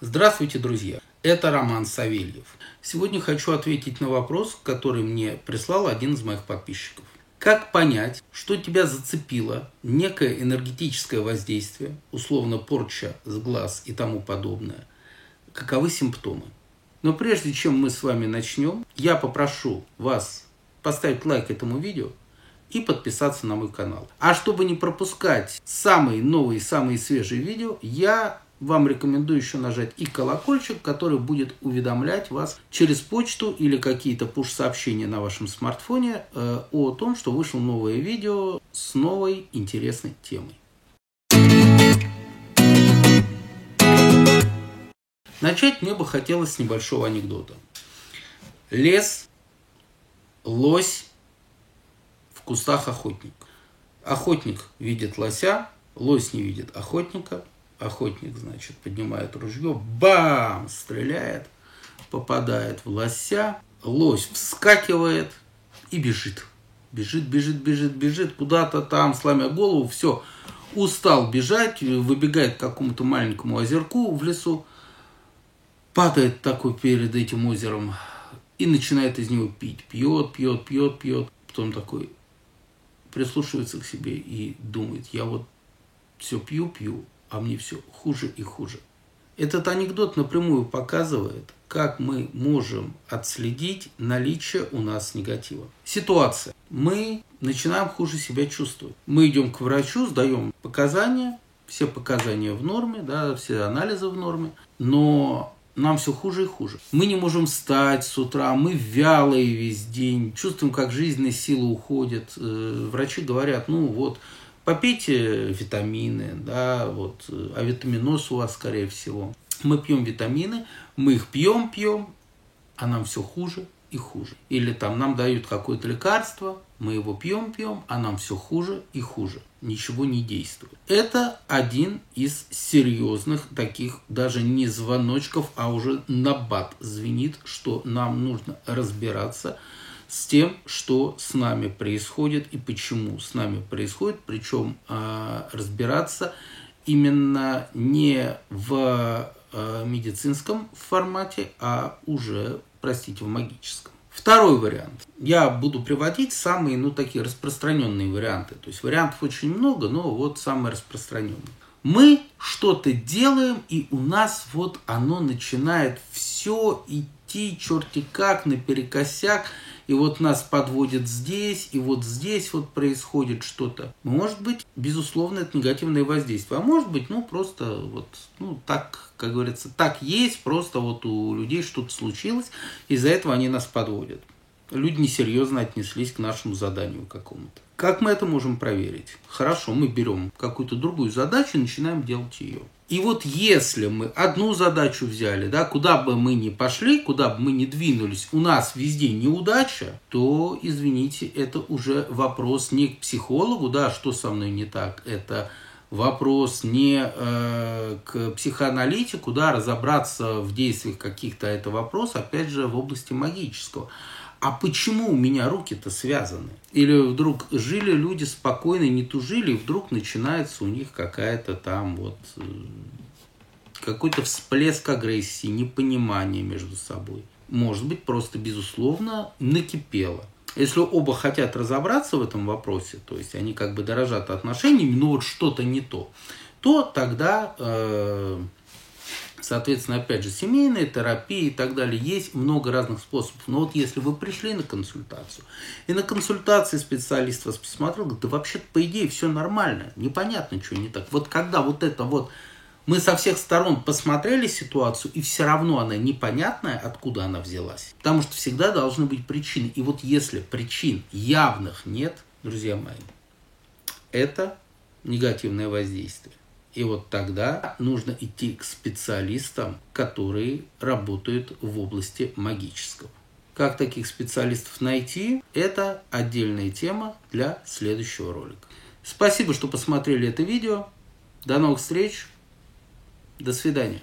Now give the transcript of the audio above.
Здравствуйте, друзья! Это Роман Савельев. Сегодня хочу ответить на вопрос, который мне прислал один из моих подписчиков. Как понять, что тебя зацепило некое энергетическое воздействие, условно порча с глаз и тому подобное? Каковы симптомы? Но прежде чем мы с вами начнем, я попрошу вас поставить лайк этому видео и подписаться на мой канал. А чтобы не пропускать самые новые, самые свежие видео, я вам рекомендую еще нажать и колокольчик, который будет уведомлять вас через почту или какие-то пуш-сообщения на вашем смартфоне э, о том, что вышло новое видео с новой интересной темой. Начать мне бы хотелось с небольшого анекдота. Лес, лось, в кустах охотник. Охотник видит лося, лось не видит охотника – охотник, значит, поднимает ружье, бам, стреляет, попадает в лося, лось вскакивает и бежит. Бежит, бежит, бежит, бежит, куда-то там, сломя голову, все, устал бежать, выбегает к какому-то маленькому озерку в лесу, падает такой перед этим озером и начинает из него пить. Пьет, пьет, пьет, пьет. Потом такой прислушивается к себе и думает, я вот все пью, пью, а мне все хуже и хуже. Этот анекдот напрямую показывает, как мы можем отследить наличие у нас негатива. Ситуация. Мы начинаем хуже себя чувствовать. Мы идем к врачу, сдаем показания, все показания в норме, да, все анализы в норме, но нам все хуже и хуже. Мы не можем встать с утра, мы вялые весь день, чувствуем, как жизненные силы уходят. Э, врачи говорят, ну вот, Попейте витамины, да, вот, а витаминоз у вас, скорее всего. Мы пьем витамины, мы их пьем, пьем, а нам все хуже и хуже. Или там нам дают какое-то лекарство, мы его пьем, пьем, а нам все хуже и хуже. Ничего не действует. Это один из серьезных таких, даже не звоночков, а уже набат звенит, что нам нужно разбираться с тем, что с нами происходит и почему с нами происходит, причем э, разбираться именно не в э, медицинском формате, а уже, простите, в магическом. Второй вариант. Я буду приводить самые, ну, такие распространенные варианты. То есть вариантов очень много, но вот самые распространенные. Мы что-то делаем, и у нас вот оно начинает все идти черти как, наперекосяк, и вот нас подводят здесь, и вот здесь вот происходит что-то. Может быть, безусловно, это негативное воздействие, а может быть, ну, просто вот, ну, так, как говорится, так есть, просто вот у людей что-то случилось, из-за этого они нас подводят. Люди несерьезно отнеслись к нашему заданию какому-то. Как мы это можем проверить? Хорошо, мы берем какую-то другую задачу и начинаем делать ее. И вот если мы одну задачу взяли, да, куда бы мы ни пошли, куда бы мы ни двинулись, у нас везде неудача, то, извините, это уже вопрос не к психологу, да, что со мной не так, это вопрос не э, к психоаналитику, да, разобраться в действиях каких-то, это вопрос, опять же, в области магического а почему у меня руки-то связаны? Или вдруг жили люди спокойно, не тужили, и вдруг начинается у них какая-то там вот э, какой-то всплеск агрессии, непонимания между собой. Может быть, просто, безусловно, накипело. Если оба хотят разобраться в этом вопросе, то есть они как бы дорожат отношениями, но вот что-то не то, то тогда э, Соответственно, опять же, семейная терапия и так далее. Есть много разных способов. Но вот если вы пришли на консультацию, и на консультации специалист вас посмотрел, говорит, да вообще по идее все нормально, непонятно, что не так. Вот когда вот это вот мы со всех сторон посмотрели ситуацию, и все равно она непонятная, откуда она взялась. Потому что всегда должны быть причины. И вот если причин явных нет, друзья мои, это негативное воздействие. И вот тогда нужно идти к специалистам, которые работают в области магического. Как таких специалистов найти, это отдельная тема для следующего ролика. Спасибо, что посмотрели это видео. До новых встреч. До свидания.